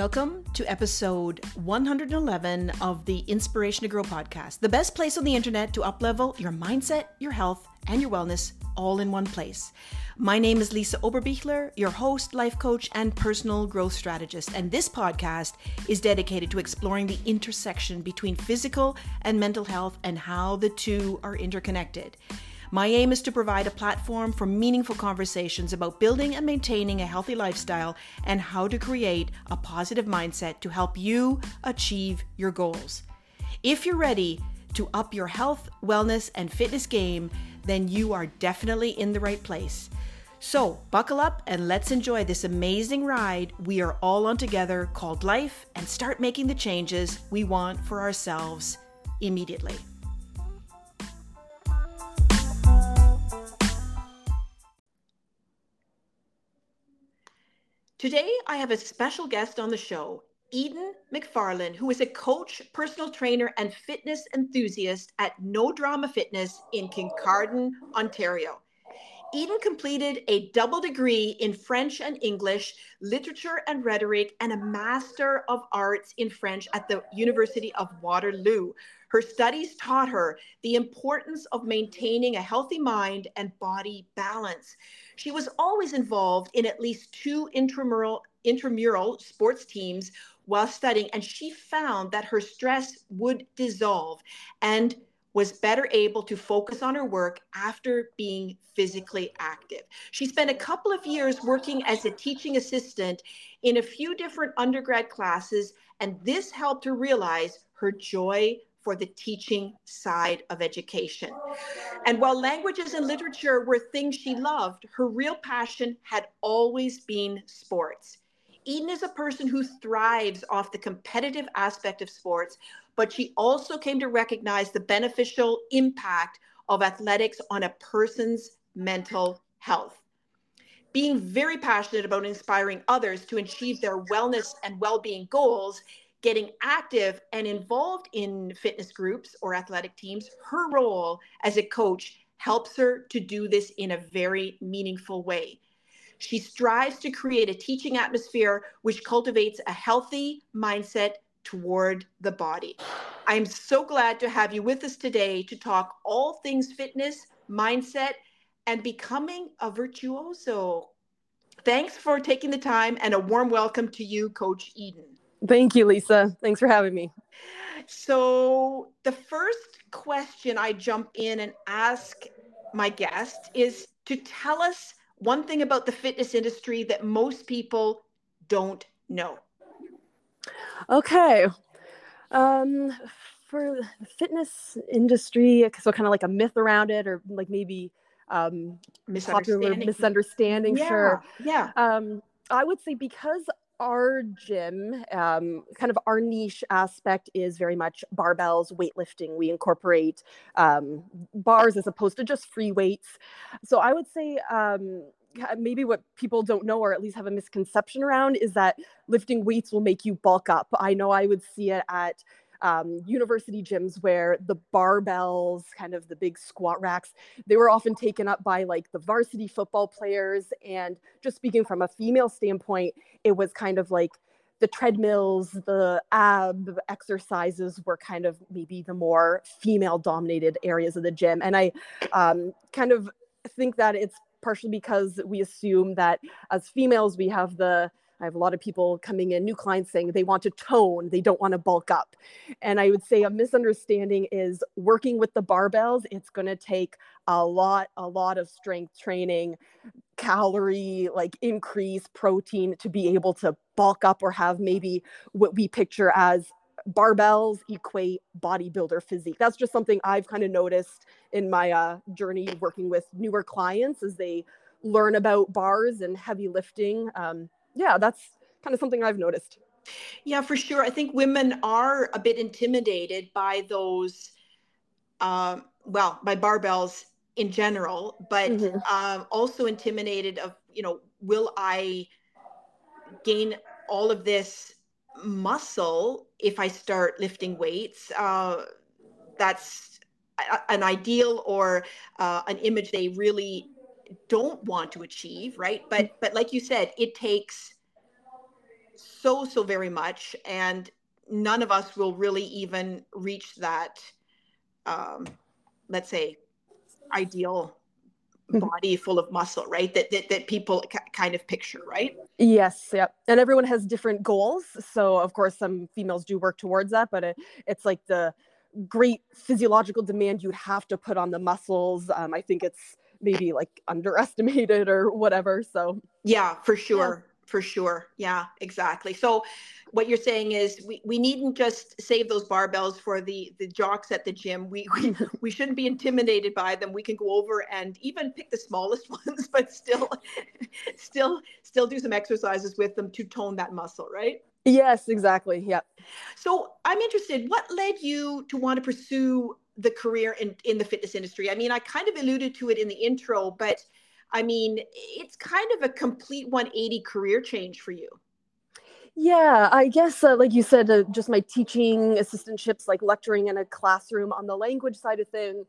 Welcome to episode 111 of the Inspiration to Grow podcast, the best place on the internet to uplevel your mindset, your health, and your wellness all in one place. My name is Lisa Oberbichler, your host, life coach, and personal growth strategist. And this podcast is dedicated to exploring the intersection between physical and mental health and how the two are interconnected. My aim is to provide a platform for meaningful conversations about building and maintaining a healthy lifestyle and how to create a positive mindset to help you achieve your goals. If you're ready to up your health, wellness, and fitness game, then you are definitely in the right place. So, buckle up and let's enjoy this amazing ride we are all on together called life and start making the changes we want for ourselves immediately. Today, I have a special guest on the show, Eden McFarlane, who is a coach, personal trainer, and fitness enthusiast at No Drama Fitness in Kincardine, Ontario. Eden completed a double degree in French and English, literature and rhetoric, and a Master of Arts in French at the University of Waterloo. Her studies taught her the importance of maintaining a healthy mind and body balance. She was always involved in at least two intramural, intramural sports teams while studying, and she found that her stress would dissolve and was better able to focus on her work after being physically active. She spent a couple of years working as a teaching assistant in a few different undergrad classes, and this helped her realize her joy for the teaching side of education. And while languages and literature were things she loved, her real passion had always been sports. Eden is a person who thrives off the competitive aspect of sports, but she also came to recognize the beneficial impact of athletics on a person's mental health. Being very passionate about inspiring others to achieve their wellness and well being goals, getting active and involved in fitness groups or athletic teams, her role as a coach helps her to do this in a very meaningful way. She strives to create a teaching atmosphere which cultivates a healthy mindset toward the body. I'm so glad to have you with us today to talk all things fitness, mindset, and becoming a virtuoso. Thanks for taking the time and a warm welcome to you, Coach Eden. Thank you, Lisa. Thanks for having me. So, the first question I jump in and ask my guest is to tell us one thing about the fitness industry that most people don't know. Okay. Um, for the fitness industry, so kind of like a myth around it, or like maybe um, popular misunderstanding. Yeah, sure. Yeah. Um, I would say because our gym, um, kind of our niche aspect is very much barbells, weightlifting. We incorporate um, bars as opposed to just free weights. So I would say um, maybe what people don't know or at least have a misconception around is that lifting weights will make you bulk up. I know I would see it at um, university gyms where the barbells, kind of the big squat racks, they were often taken up by like the varsity football players. And just speaking from a female standpoint, it was kind of like the treadmills, the ab exercises were kind of maybe the more female dominated areas of the gym. And I um, kind of think that it's partially because we assume that as females, we have the I have a lot of people coming in, new clients saying they want to tone, they don't want to bulk up. And I would say a misunderstanding is working with the barbells, it's going to take a lot, a lot of strength training, calorie like increase, protein to be able to bulk up or have maybe what we picture as barbells equate bodybuilder physique. That's just something I've kind of noticed in my uh, journey working with newer clients as they learn about bars and heavy lifting. Um, yeah, that's kind of something I've noticed. Yeah, for sure. I think women are a bit intimidated by those, um, well, by barbells in general, but mm-hmm. um, also intimidated of, you know, will I gain all of this muscle if I start lifting weights? Uh, that's an ideal or uh, an image they really don't want to achieve right but mm. but like you said it takes so so very much and none of us will really even reach that um, let's say ideal mm-hmm. Body full of muscle right? That that, that people kind of picture right? Yes yep. And everyone has different goals. So of course some females do work towards that but it, it's like the great physiological demand you'd have to put on the muscles. Um, i think it's maybe like underestimated or whatever so. Yeah for sure. For sure. Yeah exactly. So what you're saying is we, we needn't just save those barbells for the the jocks at the gym. We, we we shouldn't be intimidated by them. We can go over and even pick the smallest ones but still still still do some exercises with them to tone that muscle right? Yes exactly. Yeah so i'm interested what led you to want to pursue the career in in the fitness industry? I mean i kind of alluded to it in the intro but i mean it's kind of a complete 180 career change for you yeah, I guess, uh, like you said, uh, just my teaching assistantships, like lecturing in a classroom on the language side of thing,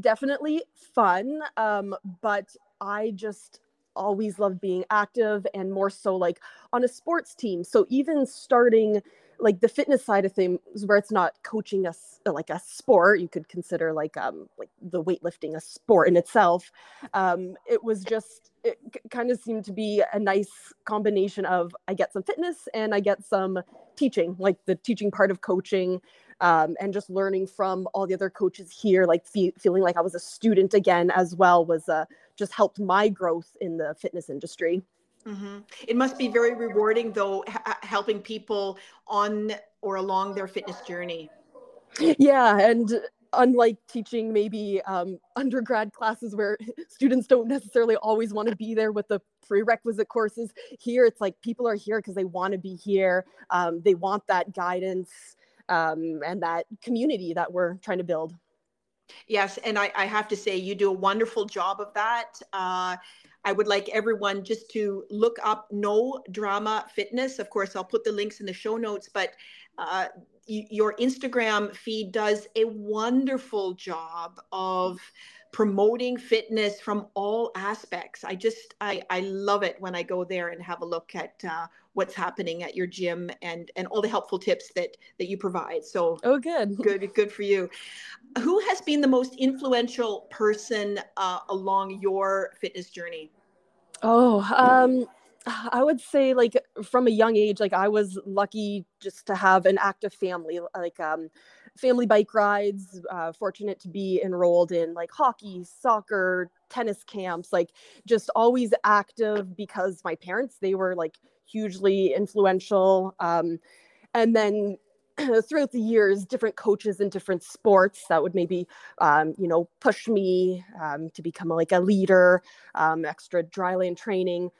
definitely fun. Um, but I just always loved being active and more so like on a sports team. So even starting like the fitness side of things where it's not coaching us like a sport you could consider like um like the weightlifting a sport in itself. Um it was just it kind of seemed to be a nice combination of i get some fitness and i get some teaching like the teaching part of coaching um, and just learning from all the other coaches here like fe- feeling like i was a student again as well was uh, just helped my growth in the fitness industry Mm-hmm. It must be very rewarding, though, ha- helping people on or along their fitness journey. Yeah, and unlike teaching maybe um, undergrad classes where students don't necessarily always want to be there with the prerequisite courses, here it's like people are here because they want to be here. Um, they want that guidance um, and that community that we're trying to build. Yes, and I, I, have to say, you do a wonderful job of that. Uh, I would like everyone just to look up No Drama Fitness. Of course, I'll put the links in the show notes, but uh, your Instagram feed does a wonderful job of promoting fitness from all aspects. I just I I love it when I go there and have a look at uh, what's happening at your gym and and all the helpful tips that that you provide. So oh, good, good, good for you. Who has been the most influential person uh, along your fitness journey? Oh, um, I would say like from a young age, like I was lucky just to have an active family, like um, family bike rides. Uh, fortunate to be enrolled in like hockey, soccer, tennis camps. Like just always active because my parents they were like hugely influential. Um, and then throughout the years, different coaches in different sports that would maybe, um, you know, push me um, to become like a leader, um, extra dryland training.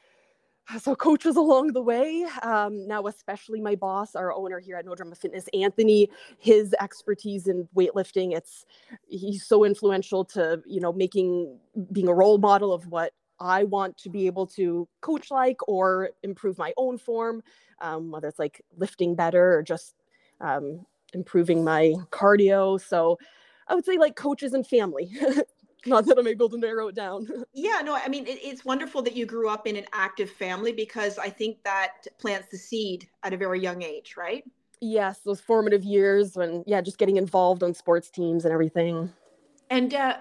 So coaches along the way. Um, now, especially my boss, our owner here at No Drama Fitness, Anthony, his expertise in weightlifting. It's he's so influential to you know making being a role model of what I want to be able to coach like or improve my own form, um, whether it's like lifting better or just um, improving my cardio. So I would say like coaches and family. Not that I'm able to narrow it down. yeah, no, I mean, it, it's wonderful that you grew up in an active family because I think that plants the seed at a very young age, right? Yes, those formative years when, yeah, just getting involved on sports teams and everything. And uh,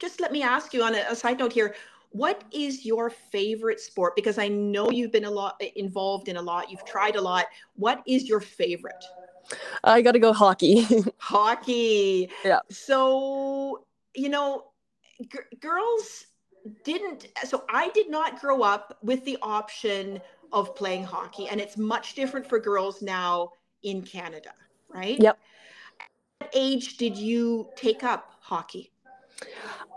just let me ask you on a, a side note here what is your favorite sport because i know you've been a lot involved in a lot you've tried a lot what is your favorite I got to go hockey. hockey. Yeah. So, you know, g- girls didn't, so I did not grow up with the option of playing hockey, and it's much different for girls now in Canada, right? Yep. What age did you take up hockey?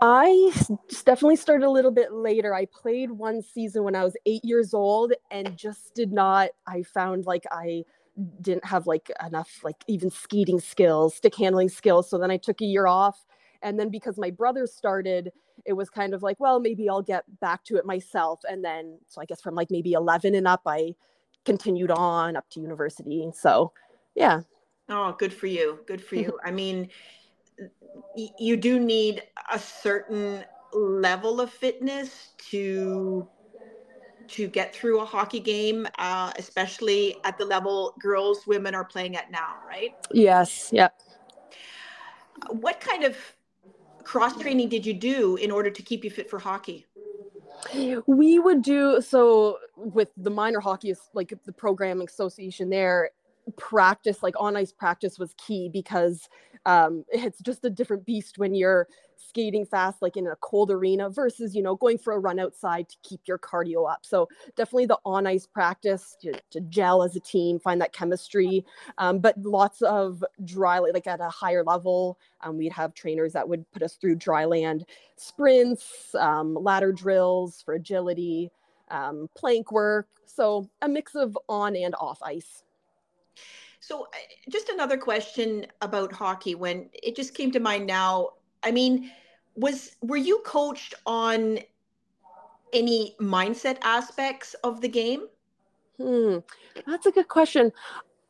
I definitely started a little bit later. I played one season when I was eight years old and just did not. I found like I didn't have like enough like even skating skills stick handling skills so then i took a year off. And then because my brother started it was kind of like well maybe i'll get back to it myself. And then so i guess from like maybe 11 and up i continued on up to university. So yeah. Oh good for you. Good for you. I mean you do need a certain level of fitness to to get through a hockey game, uh, especially at the level girls, women are playing at now, right? Yes. Yep. What kind of cross training did you do in order to keep you fit for hockey? We would do so with the minor hockey, like the programming association there, practice, like on ice practice was key because um, it's just a different beast when you're skating fast like in a cold arena versus you know going for a run outside to keep your cardio up. So definitely the on ice practice to, to gel as a team find that chemistry. Um, but lots of dry like at a higher level um, we'd have trainers that would put us through dry land sprints um, ladder drills for agility um, plank work. So a mix of on and off ice. So, uh, just another question about hockey. When it just came to mind now, I mean, was were you coached on any mindset aspects of the game? Hmm, that's a good question.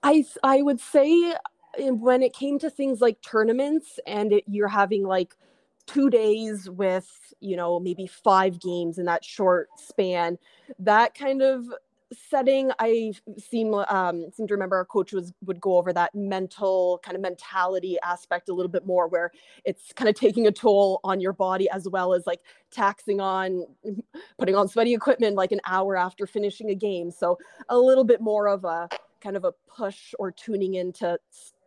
I I would say eh, when it came to things like tournaments and it, you're having like two days with you know maybe five games in that short span that kind of setting i seem um, seem to remember our coach was would go over that mental kind of mentality aspect a little bit more where it's kind of taking a toll on your body as well as like taxing on putting on sweaty equipment like an hour after finishing a game. So a little bit more of a kind of a push or tuning in to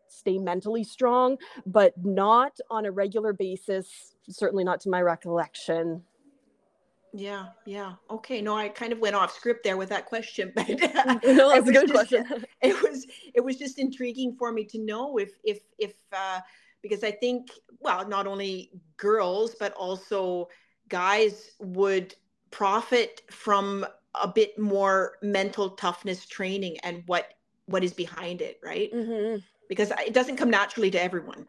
stay mentally strong but not on a regular basis certainly not to my recollection yeah, yeah. Okay. No, I kind of went off script there with that question, but no, that's a good just, question. It was it was just intriguing for me to know if if if uh, because I think well, not only girls but also guys would profit from a bit more mental toughness training and what what is behind it, right? Mm-hmm. Because it doesn't come naturally to everyone.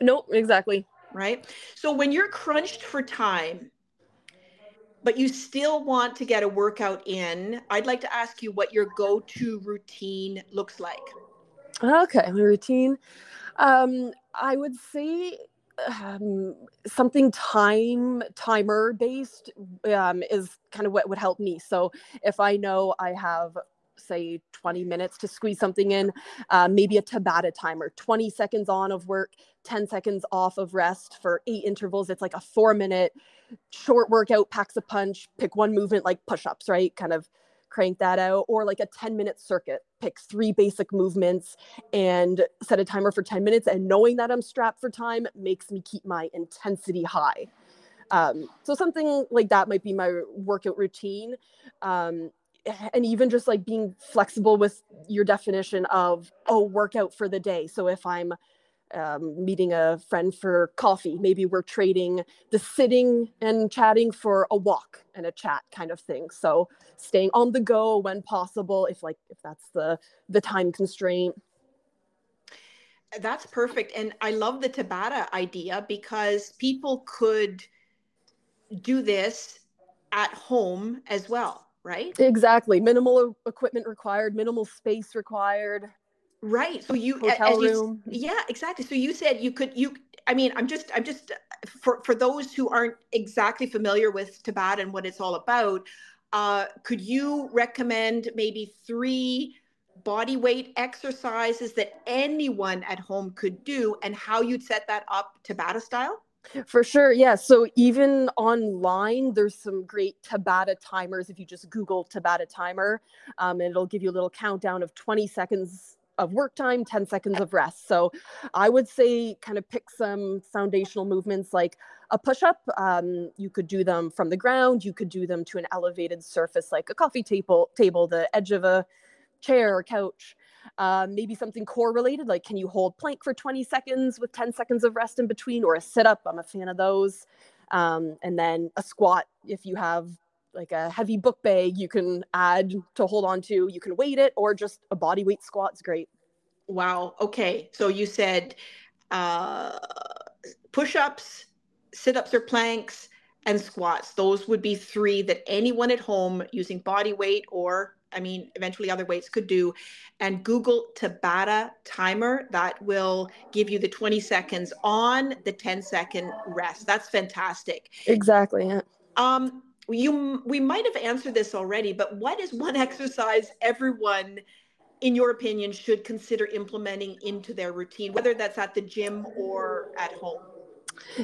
Nope, exactly. Right. So when you're crunched for time but you still want to get a workout in, I'd like to ask you what your go to routine looks like. Okay, my routine. Um, I would say um, something time timer based um, is kind of what would help me. So if I know I have say 20 minutes to squeeze something in, uh, maybe a Tabata timer, 20 seconds on of work, 10 seconds off of rest for eight intervals. It's like a four minute short workout, packs a punch, pick one movement like push ups, right? Kind of crank that out, or like a 10 minute circuit, pick three basic movements and set a timer for 10 minutes. And knowing that I'm strapped for time makes me keep my intensity high. Um, so something like that might be my workout routine. Um, and even just like being flexible with your definition of oh workout for the day so if i'm um, meeting a friend for coffee maybe we're trading the sitting and chatting for a walk and a chat kind of thing so staying on the go when possible if like if that's the the time constraint that's perfect and i love the tabata idea because people could do this at home as well right? Exactly. Minimal equipment required, minimal space required. Right. So you hotel room. You, yeah, exactly. So you said you could you I mean, I'm just I'm just for for those who aren't exactly familiar with Tabata and what it's all about, uh, could you recommend maybe three body weight exercises that anyone at home could do and how you'd set that up Tabata style? For sure. Yeah. So even online, there's some great Tabata timers. If you just Google Tabata timer, um, and it'll give you a little countdown of 20 seconds of work time, 10 seconds of rest. So I would say kind of pick some foundational movements like a push up. Um, you could do them from the ground. You could do them to an elevated surface like a coffee table, table, the edge of a chair or couch. Um, maybe something core related, like can you hold plank for 20 seconds with 10 seconds of rest in between, or a sit up? I'm a fan of those. Um, and then a squat if you have like a heavy book bag you can add to hold on to. You can weight it, or just a body weight squat's great. Wow. Okay. So you said uh, push ups, sit ups or planks, and squats. Those would be three that anyone at home using body weight or I mean, eventually other weights could do. And Google Tabata timer that will give you the 20 seconds on the 10 second rest. That's fantastic. Exactly. Yeah. Um, you we might have answered this already, but what is one exercise everyone in your opinion should consider implementing into their routine, whether that's at the gym or at home?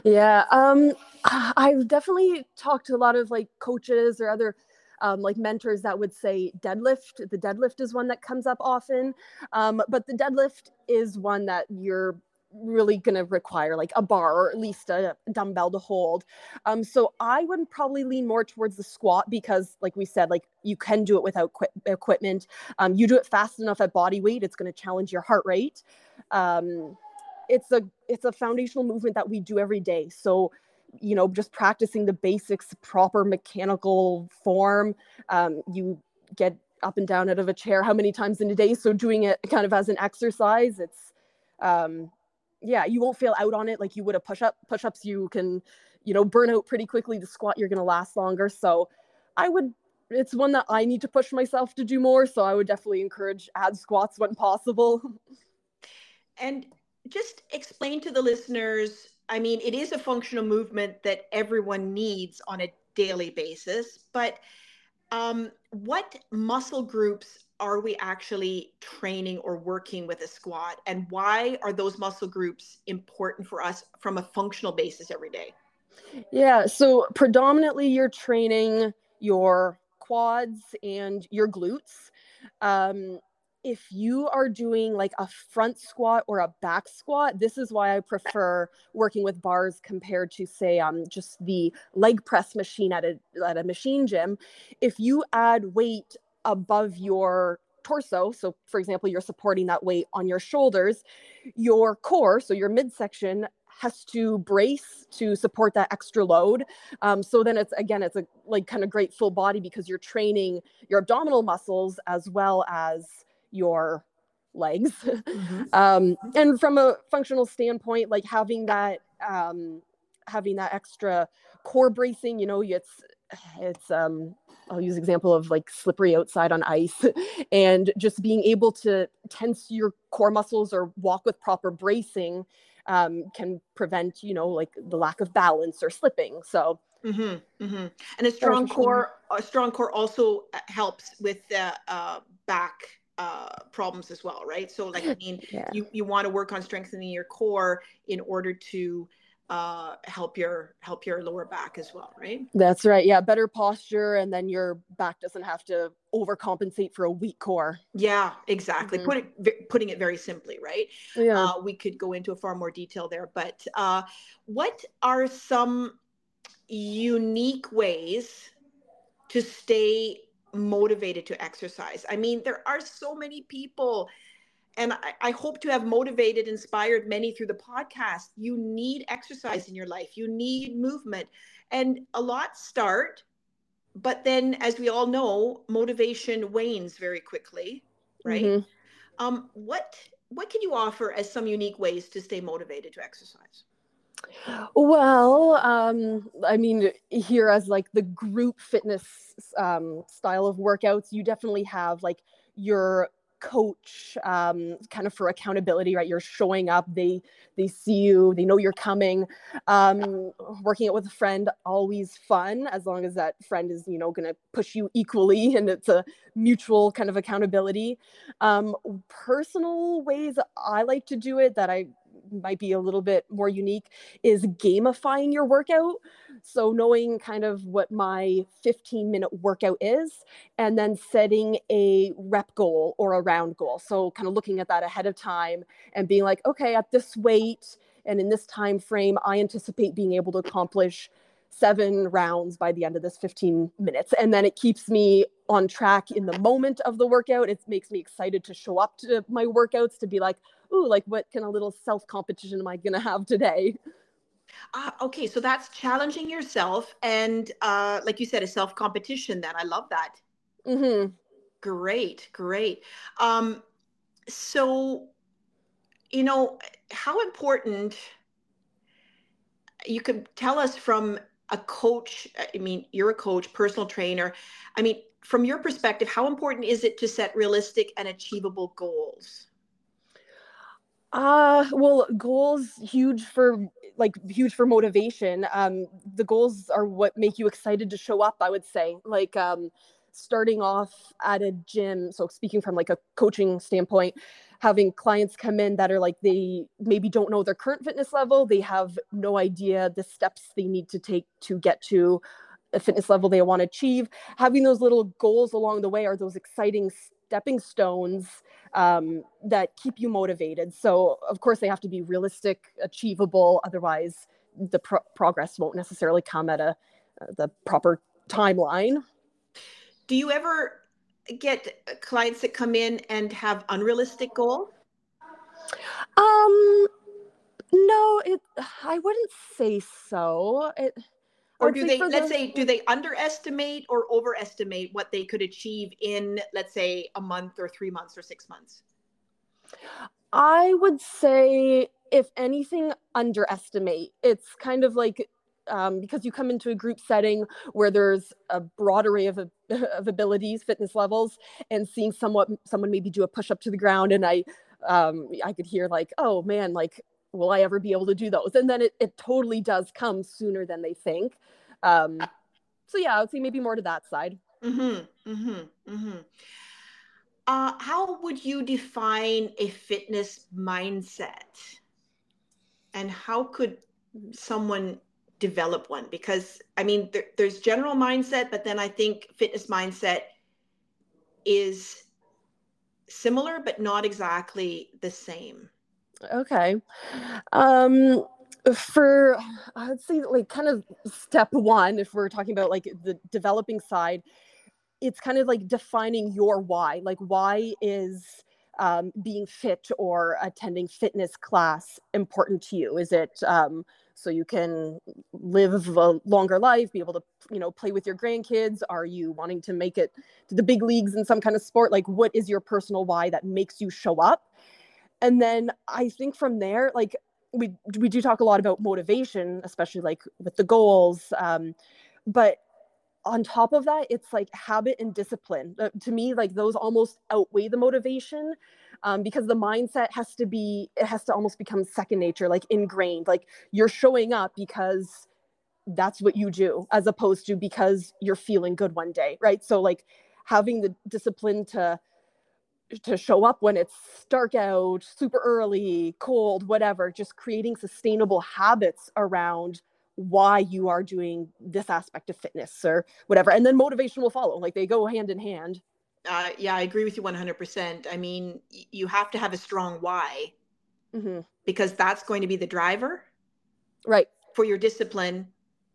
Yeah, um, I've definitely talked to a lot of like coaches or other um, like mentors that would say deadlift. The deadlift is one that comes up often, um, but the deadlift is one that you're really going to require like a bar or at least a dumbbell to hold. Um, so I would probably lean more towards the squat because, like we said, like you can do it without qu- equipment. Um, you do it fast enough at body weight, it's going to challenge your heart rate. Um, it's a it's a foundational movement that we do every day. So you know just practicing the basics proper mechanical form um, you get up and down out of a chair how many times in a day so doing it kind of as an exercise it's um, yeah you won't feel out on it like you would a push up push ups you can you know burn out pretty quickly the squat you're going to last longer. So i would it's one that i need to push myself to do more so i would definitely encourage add squats when possible. And just explain to the listeners I mean, it is a functional movement that everyone needs on a daily basis, but um, what muscle groups are we actually training or working with a squat? And why are those muscle groups important for us from a functional basis every day? Yeah, so predominantly you're training your quads and your glutes. Um, if you are doing like a front squat or a back squat, this is why I prefer working with bars compared to say um just the leg press machine at a at a machine gym. If you add weight above your torso, so for example, you're supporting that weight on your shoulders, your core, so your midsection has to brace to support that extra load. Um, so then it's again, it's a like kind of great full body because you're training your abdominal muscles as well as your legs. Mm-hmm. um, and from a functional standpoint, like having that um, having that extra core bracing, you know, it's it's um I'll use example of like slippery outside on ice and just being able to tense your core muscles or walk with proper bracing um, can prevent, you know, like the lack of balance or slipping. So, mm-hmm, mm-hmm. and a strong core, a strong core also uh, helps with the uh, back uh, problems as well, right? So, like, I mean, yeah. you you want to work on strengthening your core in order to uh, help your help your lower back as well, right? That's right. Yeah, better posture, and then your back doesn't have to overcompensate for a weak core. Yeah, exactly. Mm-hmm. Put it, putting it very simply, right? Yeah. Uh, we could go into a far more detail there, but uh, what are some unique ways to stay motivated to exercise. I mean, there are so many people, and I, I, hope to have motivated, inspired many through the podcast. You need exercise in your life, you need movement, and a lot start. But then, as we all know, motivation wanes very quickly, right? Mm-hmm. Um, what what can you offer as some unique ways to stay motivated to exercise? Well, um, I mean, here as like the group fitness um, style of workouts, you definitely have like your coach um, kind of for accountability right? You're showing up they they see you they know you're coming. Um, working it with a friend always fun as long as that friend is you know going to push you equally and it's a mutual kind of accountability. Um, personal ways i like to do it that i might be a little bit more unique is gamifying your workout. So knowing kind of what my 15 minute workout is and then setting a rep goal or a round goal. So kind of looking at that ahead of time and being like, okay, at this weight and in this time frame, I anticipate being able to accomplish seven rounds by the end of this 15 minutes. And then it keeps me on track in the moment of the workout. It makes me excited to show up to my workouts to be like, ooh, like what kind of little self competition am I going to have today? Uh, okay, so that's challenging yourself, and uh, like you said, a self competition. Then I love that. Mm-hmm. Great, great. Um, so, you know, how important you could tell us from a coach. I mean, you're a coach, personal trainer. I mean, from your perspective, how important is it to set realistic and achievable goals? Uh, well, goals huge for like huge for motivation. Um, the goals are what make you excited to show up, I would say. Like um starting off at a gym, so speaking from like a coaching standpoint, having clients come in that are like they maybe don't know their current fitness level, they have no idea the steps they need to take to get to a fitness level they want to achieve. Having those little goals along the way are those exciting stepping stones um, that keep you motivated. So, of course, they have to be realistic, achievable. Otherwise, the pro- progress won't necessarily come at a uh, the proper timeline. Do you ever get clients that come in and have unrealistic goals? Um, no, it. I wouldn't say so. It or do they let's say do they underestimate or overestimate what they could achieve in let's say a month or three months or six months? I would say if anything underestimate. It's kind of like um, because you come into a group setting where there's a broad array of, of abilities fitness levels and seeing somewhat someone maybe do a push up to the ground and i um, i could hear like oh man like will I ever be able to do those? And then it, it totally does come sooner than they think. Um, so yeah, I would say maybe more to that side. Mm-hmm. Mm-hmm. Mm-hmm. Uh, how would you define a fitness mindset? And how could someone develop one? Because I mean, there, there's general mindset, but then I think fitness mindset is similar, but not exactly the same. Okay. Um, for I'd say like kind of step one, if we're talking about like the developing side, it's kind of like defining your why. Like, why is um, being fit or attending fitness class important to you? Is it um, so you can live a longer life, be able to, you know, play with your grandkids? Are you wanting to make it to the big leagues in some kind of sport? Like, what is your personal why that makes you show up? And then i think from there like we we do talk a lot about motivation especially like with the goals um, but on top of that it's like habit and discipline. Uh, to me like those almost outweigh the motivation um, because the mindset has to be it has to almost become second nature like ingrained. Like you're showing up because that's what you do as opposed to because you're feeling good one day right? So like having the discipline to to show up when it's dark out, super early, cold, whatever, just creating sustainable habits around why you are doing this aspect of fitness or whatever. And then motivation will follow. Like they go hand in hand. Uh, yeah, I agree with you 100%. I mean, you have to have a strong why mm-hmm. because that's going to be the driver. Right. For your discipline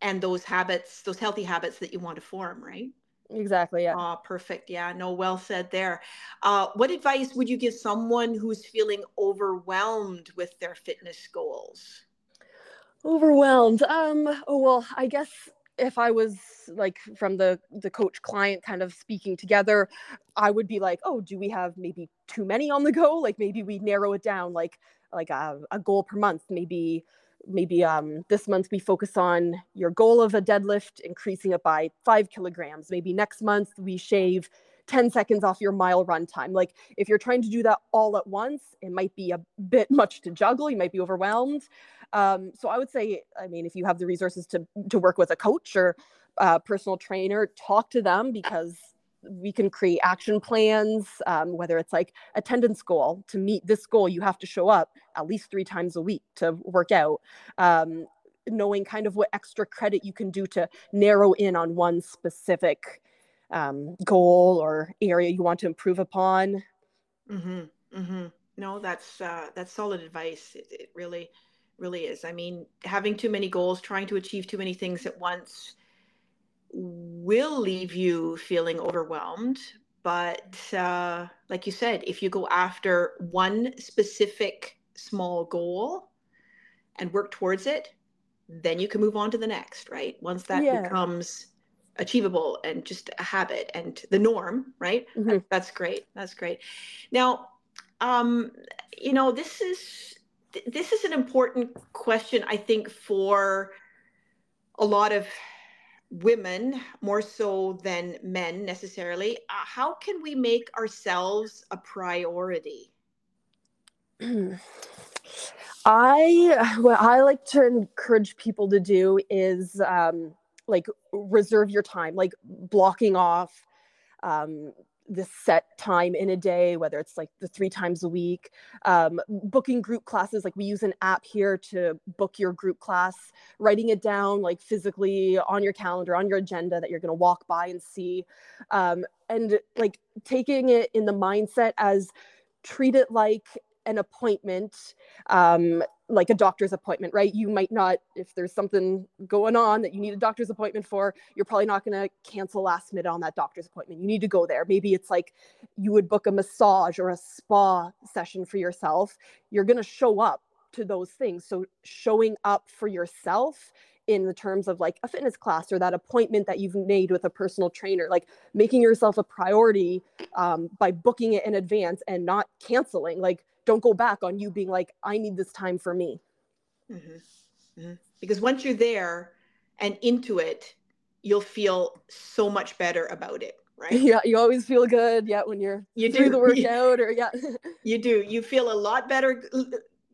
and those habits, those healthy habits that you want to form, right? Exactly. Yeah. Oh, perfect. Yeah. No, well said there. Uh, what advice would you give someone who's feeling overwhelmed with their fitness goals? Overwhelmed. Um. Oh well, I guess if I was like from the the coach client kind of speaking together, I would be like, oh, do we have maybe too many on the go? Like maybe we narrow it down, like like a, a goal per month, maybe maybe um, this month we focus on your goal of a deadlift, increasing it by five kilograms. Maybe next month we shave 10 seconds off your mile run time. Like if you're trying to do that all at once, it might be a bit much to juggle. You might be overwhelmed. Um, so I would say, I mean, if you have the resources to to work with a coach or a personal trainer, talk to them because we can create action plans, um, whether it's like attendance goal to meet this goal, you have to show up at least three times a week to work out. Um, knowing kind of what extra credit you can do to narrow in on one specific um, goal or area you want to improve upon. Mm-hmm. Mm-hmm. No, that's uh, that's solid advice. It, it really, really is. I mean, having too many goals, trying to achieve too many things at once will leave you feeling overwhelmed. But uh, like you said, if you go after one specific small goal and work towards it, then you can move on to the next, right? Once that yeah. becomes achievable and just a habit and the norm, right? Mm-hmm. That's great. That's great. Now, um, you know, this is this is an important question, I think, for a lot of women more so than men necessarily uh, how can we make ourselves a priority? I what I like to encourage people to do is um, like reserve your time, like blocking off um, this set time in a day, whether it's like the three times a week, um, booking group classes. Like we use an app here to book your group class, writing it down like physically on your calendar, on your agenda that you're going to walk by and see, um, and like taking it in the mindset as treat it like an appointment um, like a doctor's appointment right? You might not if there's something going on that you need a doctor's appointment for you're probably not going to cancel last minute on that doctor's appointment. You need to go there. Maybe it's like you would book a massage or a spa session for yourself. You're going to show up to those things. So showing up for yourself in the terms of like a fitness class or that appointment that you've made with a personal trainer like making yourself a priority um, by booking it in advance and not canceling like don't go back on you being like i need this time for me. Mm-hmm. Mm-hmm. because once you're there and into it you'll feel so much better about it right? Yeah you always feel good. Yeah when you're you do. the workout or yeah. You do. You feel a lot better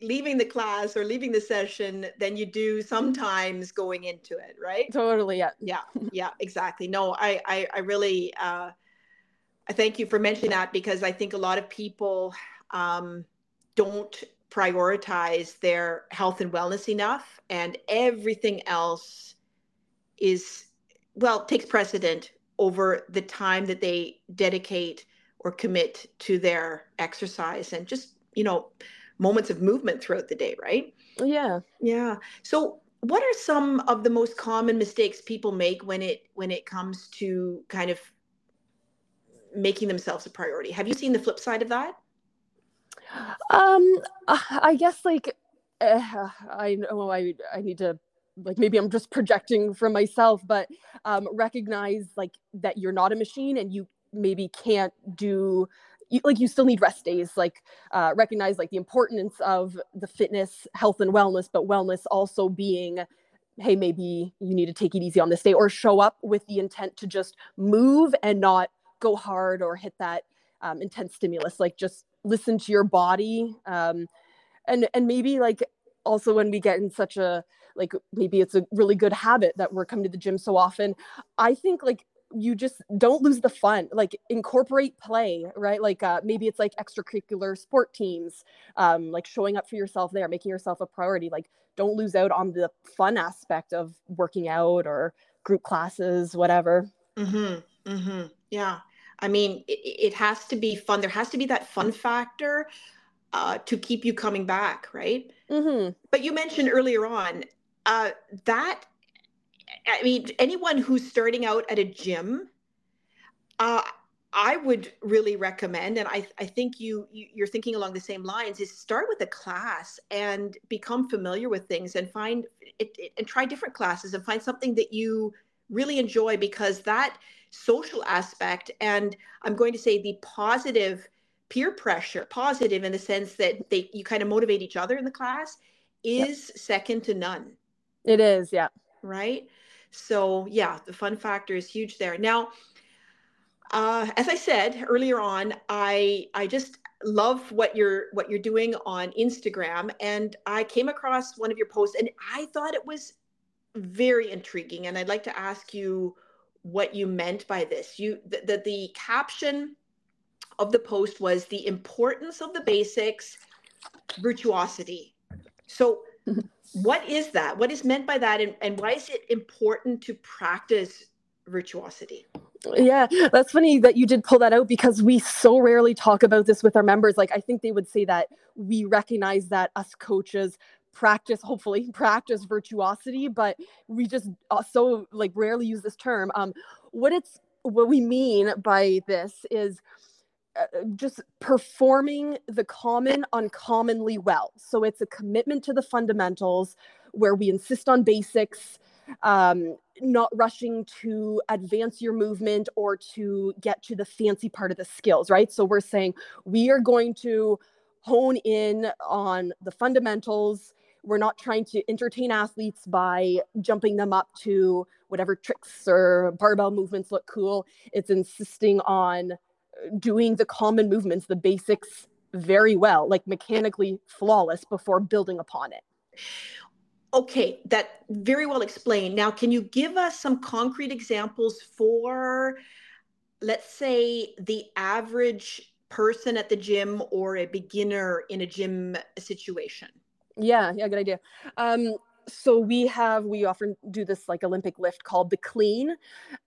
leaving the class or leaving the session than you do sometimes going into it right? Totally yeah. Yeah yeah exactly. No i i, I really uh I thank you for mentioning that because I think a lot of people um, don't prioritize their health and wellness enough and everything else is well takes precedent over the time that they dedicate or commit to their exercise and just you know moments of movement throughout the day right? Yeah. Yeah. So what are some of the most common mistakes people make when it when it comes to kind of making themselves a priority? Have you seen the flip side of that um, uh, I guess like uh, I know I I need to like maybe I'm just projecting from myself, but um, recognize like that you're not a machine and you maybe can't do you, like you still need rest days like uh, recognize like the importance of the fitness health and wellness but wellness also being hey maybe you need to take it easy on this day or show up with the intent to just move and not go hard or hit that um, intense stimulus like just listen to your body um, and and maybe like also when we get in such a like maybe it's a really good habit that we're coming to the gym so often i think like you just don't lose the fun like incorporate play right like uh, maybe it's like extracurricular sport teams um, like showing up for yourself there making yourself a priority like don't lose out on the fun aspect of working out or group classes whatever mm-hmm, mm-hmm. yeah I mean, it, it, has to be fun. There has to be that fun factor uh, to keep you coming back, right? Mm-hmm. But you mentioned earlier on uh, that, I mean, anyone who's starting out at a gym, uh, I would really recommend, and I, I think you, you are thinking along the same lines, is start with a class and become familiar with things and find it, it and try different classes and find something that you really enjoy because that social aspect and i'm going to say the positive peer pressure positive in the sense that they you kind of motivate each other in the class is yep. second to none. It is yeah. Right? So yeah the fun factor is huge there. Now uh, as i said earlier on i i just love what you're what you're doing on instagram and i came across one of your posts and i thought it was very intriguing and i'd like to ask you what you meant by this. You that the, the caption of the post was the importance of the basics, virtuosity. So what is that? What is meant by that and, and why is it important to practice virtuosity? Yeah, that's funny that you did pull that out because we so rarely talk about this with our members. Like, I think they would say that we recognize that us coaches practice hopefully practice virtuosity but we just uh, so like rarely use this term. Um what it's what we mean by this is uh, just performing the common uncommonly well. So it's a commitment to the fundamentals where we insist on basics um, not rushing to advance your movement or to get to the fancy part of the skills right? So we're saying we are going to hone in on the fundamentals we're not trying to entertain athletes by jumping them up to whatever tricks or barbell movements look cool. It's insisting on uh, doing the common movements, the basics very well, like mechanically flawless before building upon it. Okay, that very well explained. Now, can you give us some concrete examples for, let's say, the average person at the gym or a beginner in a gym situation? Yeah, yeah, good idea. Um, so we have we often do this like olympic lift called the clean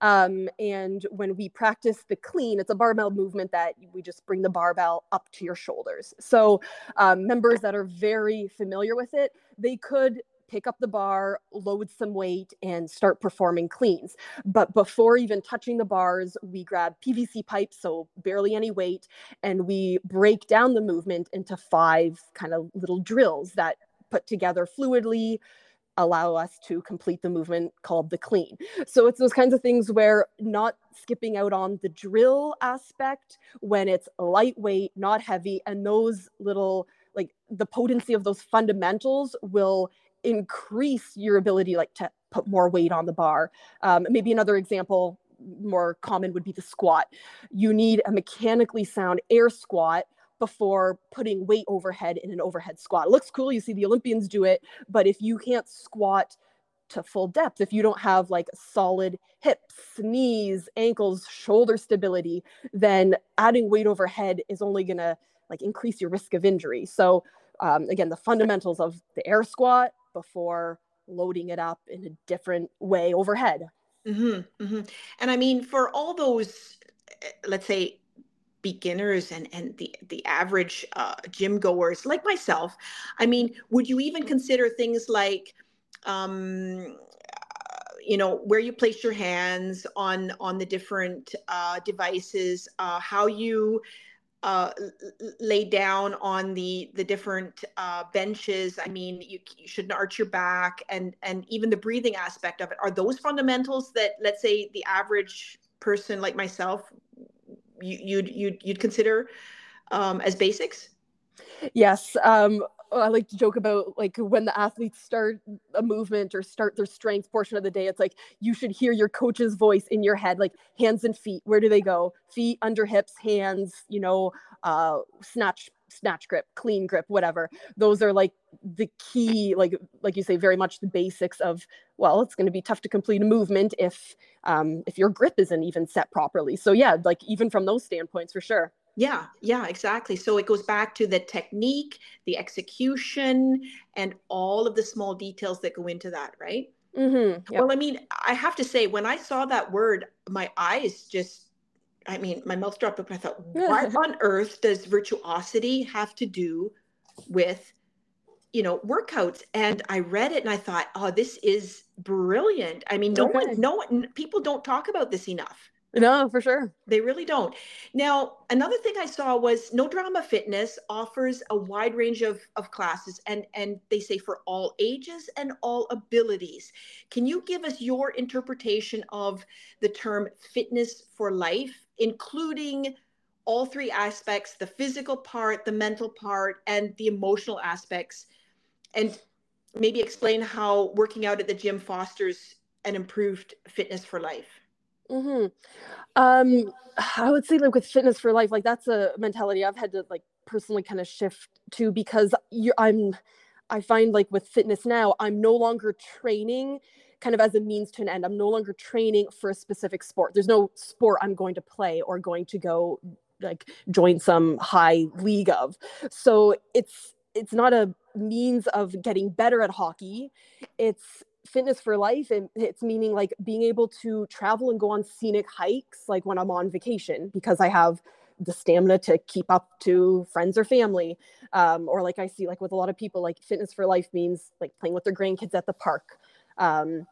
um, and when we practice the clean it's a barbell movement that we just bring the barbell up to your shoulders so um, members that are very familiar with it they could pick up the bar, load some weight, and start performing cleans. But before even touching the bars, we grab PVC pipes, so barely any weight, and we break down the movement into five kind of little drills that put together fluidly allow us to complete the movement called the clean. So it's those kinds of things where not skipping out on the drill aspect when it's lightweight, not heavy, and those little like the potency of those fundamentals will increase your ability like to put more weight on the bar. Um, maybe another example more common would be the squat. You need a mechanically sound air squat before putting weight overhead in an overhead squat. It looks cool. You see the Olympians do it, but if you can't squat to full depth, if you don't have like solid hips, knees, ankles, shoulder stability, then adding weight overhead is only going to like increase your risk of injury. So um, again, the fundamentals of the air squat before loading it up in a different way overhead. Mm-hmm, mm-hmm. And I mean, for all those, eh, let's say, beginners and and the the average uh, gym goers like myself i mean would you even consider things like um, you know where you place your hands on on the different uh, devices uh, how you uh, lay down on the the different uh, benches i mean you, you shouldn't arch your back and and even the breathing aspect of it are those fundamentals that let's say the average person like myself you, you'd you'd you'd consider um, as basics? Yes. Um, I like to joke about like when the athletes start a movement or start their strength portion of the day, it's like you should hear your coach's voice in your head, like hands and feet. Where do they go? Feet under hips, hands, you know, uh, snatch, snatch grip, clean grip, whatever. Those are like the key, like like you say, very much the basics of. Well, it's going to be tough to complete a movement if um, if your grip isn't even set properly. So yeah, like even from those standpoints, for sure. Yeah, yeah, exactly. So it goes back to the technique, the execution, and all of the small details that go into that, right? Mm-hmm. Yep. Well, I mean, I have to say, when I saw that word, my eyes just, I mean, my mouth dropped open. I thought, what on earth does virtuosity have to do with, you know, workouts? And I read it and I thought, oh, this is brilliant. I mean, no okay. one, no one, people don't talk about this enough. No, for sure. They really don't. Now, another thing I saw was No Drama Fitness offers a wide range of, of classes and, and they say for all ages and all abilities. Can you give us your interpretation of the term fitness for life, including all three aspects the physical part, the mental part, and the emotional aspects? And maybe explain how working out at the gym fosters an improved fitness for life. Mm-hmm. Um, I would say like with fitness for life, like that's a mentality I've had to like personally kind of shift to because you I'm I find like with fitness now, I'm no longer training kind of as a means to an end. I'm no longer training for a specific sport. There's no sport I'm going to play or going to go like join some high league of. So it's it's not a means of getting better at hockey. It's fitness for life and it's meaning like being able to travel and go on scenic hikes like when i'm on vacation because i have the stamina to keep up to friends or family. Um, or like i see like with a lot of people like fitness for life means like playing with their grandkids at the park. Um,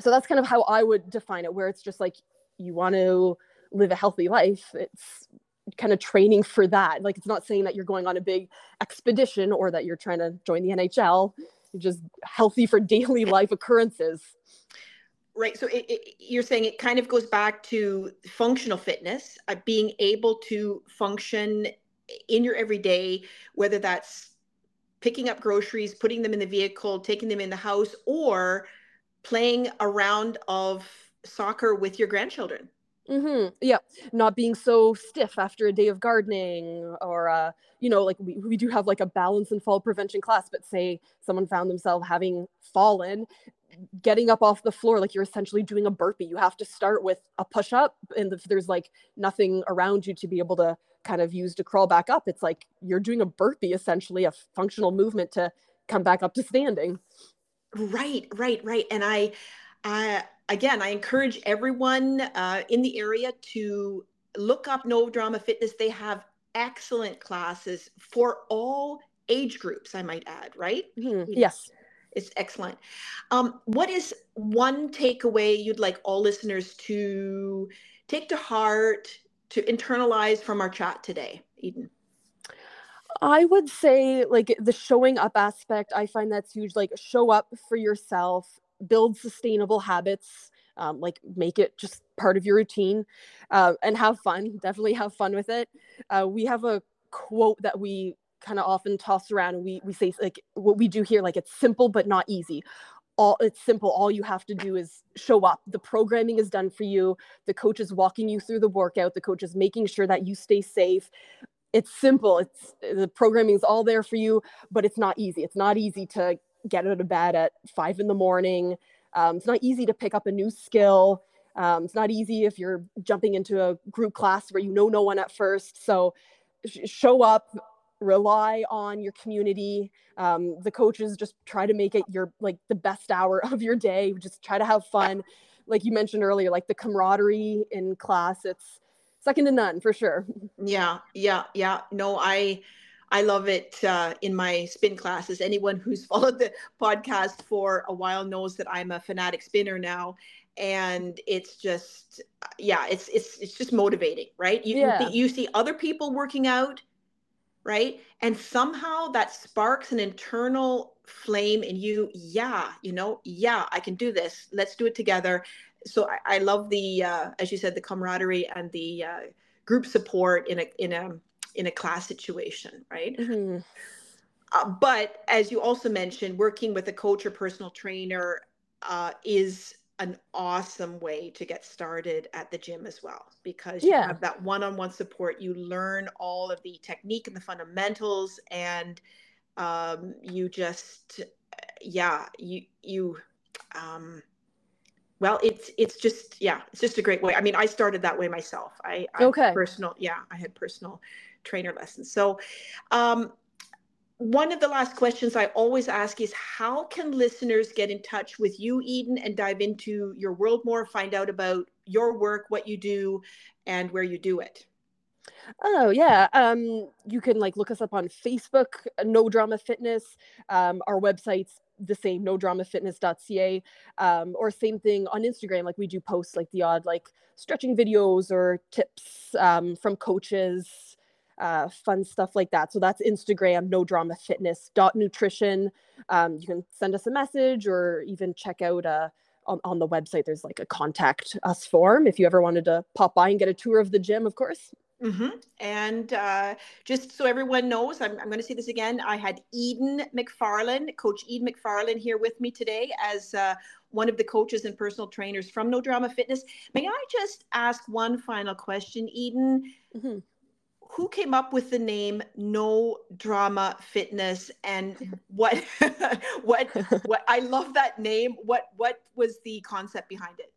so that's kind of how i would define it where it's just like you want to live a healthy life. It's kind of training for that. Like it's not saying that you're going on a big expedition or that you're trying to join the nhl just healthy for daily life occurrences. Right so it, it, you're saying it kind of goes back to functional fitness uh, being able to function in your everyday whether that's picking up groceries putting them in the vehicle taking them in the house or playing a round of soccer with your grandchildren Mm-hmm. Yeah, not being so stiff after a day of gardening, or uh, you know, like we, we do have like a balance and fall prevention class. But say someone found themselves having fallen, getting up off the floor, like you're essentially doing a burpee. You have to start with a push up, and if there's like nothing around you to be able to kind of use to crawl back up, it's like you're doing a burpee, essentially a functional movement to come back up to standing. Right, right, right. And I, I again, I encourage everyone uh, in the area to look up No Drama Fitness. They have excellent classes for all age groups, I might add, right? Mm-hmm. Yes. It's excellent. Um, what is one takeaway you'd like all listeners to take to heart, to internalize from our chat today, Eden? I would say like the showing up aspect, I find that's huge. Like show up for yourself, build sustainable habits, um, like make it just part of your routine uh, and have fun. Definitely have fun with it. Uh, we have a quote that we kind of often toss around and we, we say like what we do here, like it's simple but not easy. All it's simple. All you have to do is show up. The programming is done for you. The coach is walking you through the workout. The coach is making sure that you stay safe. It's simple. It's the programming is all there for you but it's not easy. It's not easy to get out of bed at five in the morning. Um, it's not easy to pick up a new skill. Um, it's not easy if you're jumping into a group class where you know no one at first. So sh- show up rely on your community. Um, the coaches just try to make it your like the best hour of your day. Just try to have fun. Like you mentioned earlier like the camaraderie in class it's second to none for sure. Yeah yeah yeah. No i i love it uh, in my spin classes anyone who's followed the podcast for a while knows that i'm a fanatic spinner now and it's just yeah it's it's it's just motivating right you yeah. you see other people working out right? And somehow that sparks an internal flame in you. Yeah, you know, yeah, I can do this. Let's do it together. So I, I love the, uh, as you said, the camaraderie and the uh, group support in a in a in a class situation, right? Mm-hmm. Uh, but as you also mentioned, working with a coach or personal trainer uh, is an awesome way to get started at the gym as well because you yeah. have that one-on-one support you learn all of the technique and the fundamentals and um, you just yeah you you um, well it's it's just yeah it's just a great way i mean i started that way myself i, I okay personal yeah i had personal trainer lessons so um, one of the last questions I always ask is how can listeners get in touch with you, Eden, and dive into your world more, find out about your work, what you do, and where you do it? Oh yeah, um, you can like look us up on Facebook, No Drama Fitness. Um, our website's the same, no dramafitness.ca, um, or same thing on Instagram. Like we do post like the odd like stretching videos or tips um, from coaches uh, fun stuff like that. So that's Instagram, no drama fitness dot nutrition. Um, you can send us a message or even check out uh, on, on the website. There's like a contact us form if you ever wanted to pop by and get a tour of the gym, of course. Mm-hmm. And uh, just so everyone knows, I'm, I'm going to say this again. I had Eden McFarlane, Coach Eden McFarlane, here with me today as uh, one of the coaches and personal trainers from No Drama Fitness. May I just ask one final question, Eden? Mm-hmm who came up with the name no drama fitness and what what what i love that name. What what was the concept behind it?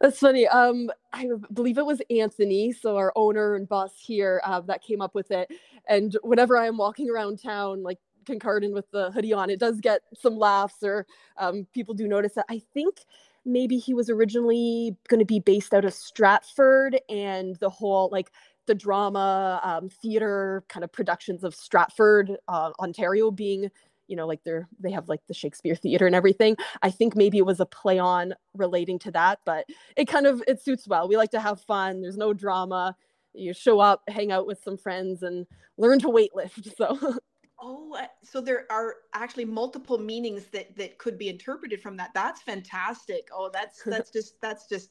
That's funny. Um i believe it was anthony so our owner and boss here uh, that came up with it. And whenever i am walking around town like Kincardine with the hoodie on it does get some laughs or um, people do notice that i think maybe he was originally going to be based out of stratford and the whole like the drama um, theater kind of productions of Stratford, uh, Ontario being you know like they're they have like the shakespeare theater and everything. I think maybe it was a play on relating to that but it kind of it suits well. We like to have fun. There's no drama. You show up hang out with some friends and learn to weightlift so. Oh uh, so there are actually multiple meanings that that could be interpreted from that. That's fantastic. Oh that's that's just that's just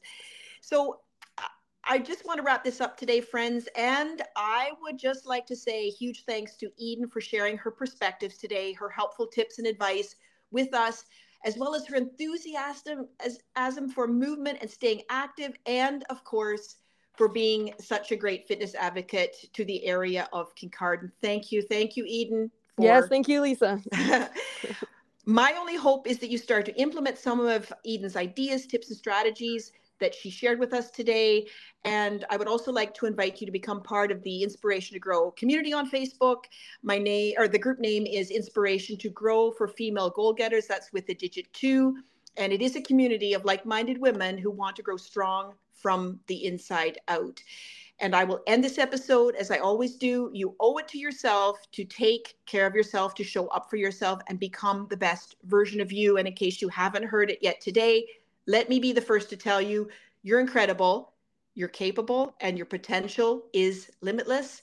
so I just want to wrap this up today, friends. And I would just like to say huge thanks to Eden for sharing her perspectives today, her helpful tips and advice with us. as well as her enthusiasm as, for movement and staying active, and of course, for being such a great fitness advocate to the area of Kincardine. Thank you. Thank you, Eden. For... Yes, thank you, Lisa. My only hope is that you start to implement some of Eden's ideas, tips, and strategies that she shared with us today. And I would also like to invite you to become part of the Inspiration to Grow community on Facebook. My name or the group name is Inspiration to Grow for Female Goal Getters. That's with the digit two. And it is a community of like minded women who want to grow strong from the inside out. And I will end this episode as I always do. You owe it to yourself to take care of yourself, to show up for yourself, and become the best version of you. And in case you haven't heard it yet today, let me be the first to tell you you're incredible, you're capable, and your potential is limitless.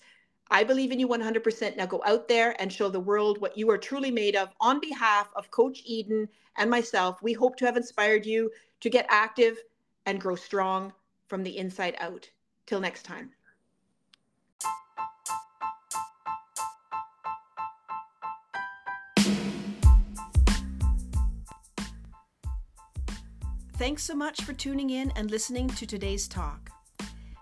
I believe in you 100%. Now go out there and show the world what you are truly made of. On behalf of Coach Eden and myself, we hope to have inspired you to get active and grow strong from the inside out. Till next time. Thanks so much for tuning in and listening to today's talk.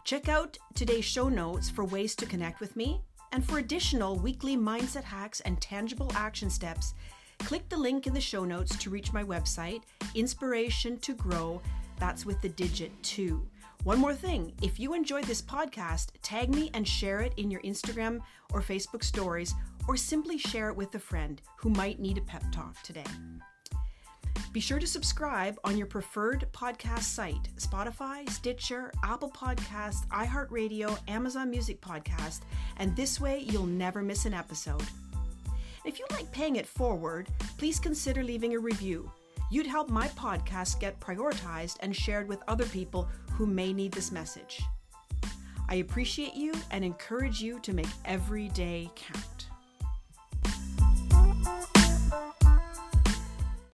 Check out today's show notes for ways to connect with me and for additional weekly mindset hacks and tangible action steps. Click the link in the show notes to reach my website, Inspiration to Grow. That's with the digit 2. One more thing if you enjoyed this podcast, tag me and share it in your Instagram or Facebook stories, or simply share it with a friend who might need a pep talk today. Be sure to subscribe on your preferred podcast site Spotify, Stitcher, Apple Podcast, iHeartRadio, Amazon Music Podcast, and this way you'll never miss an episode. If you like paying it forward, please consider leaving a review. You'd help my podcast get prioritized and shared with other people who may need this message. I appreciate you and encourage you to make every day count.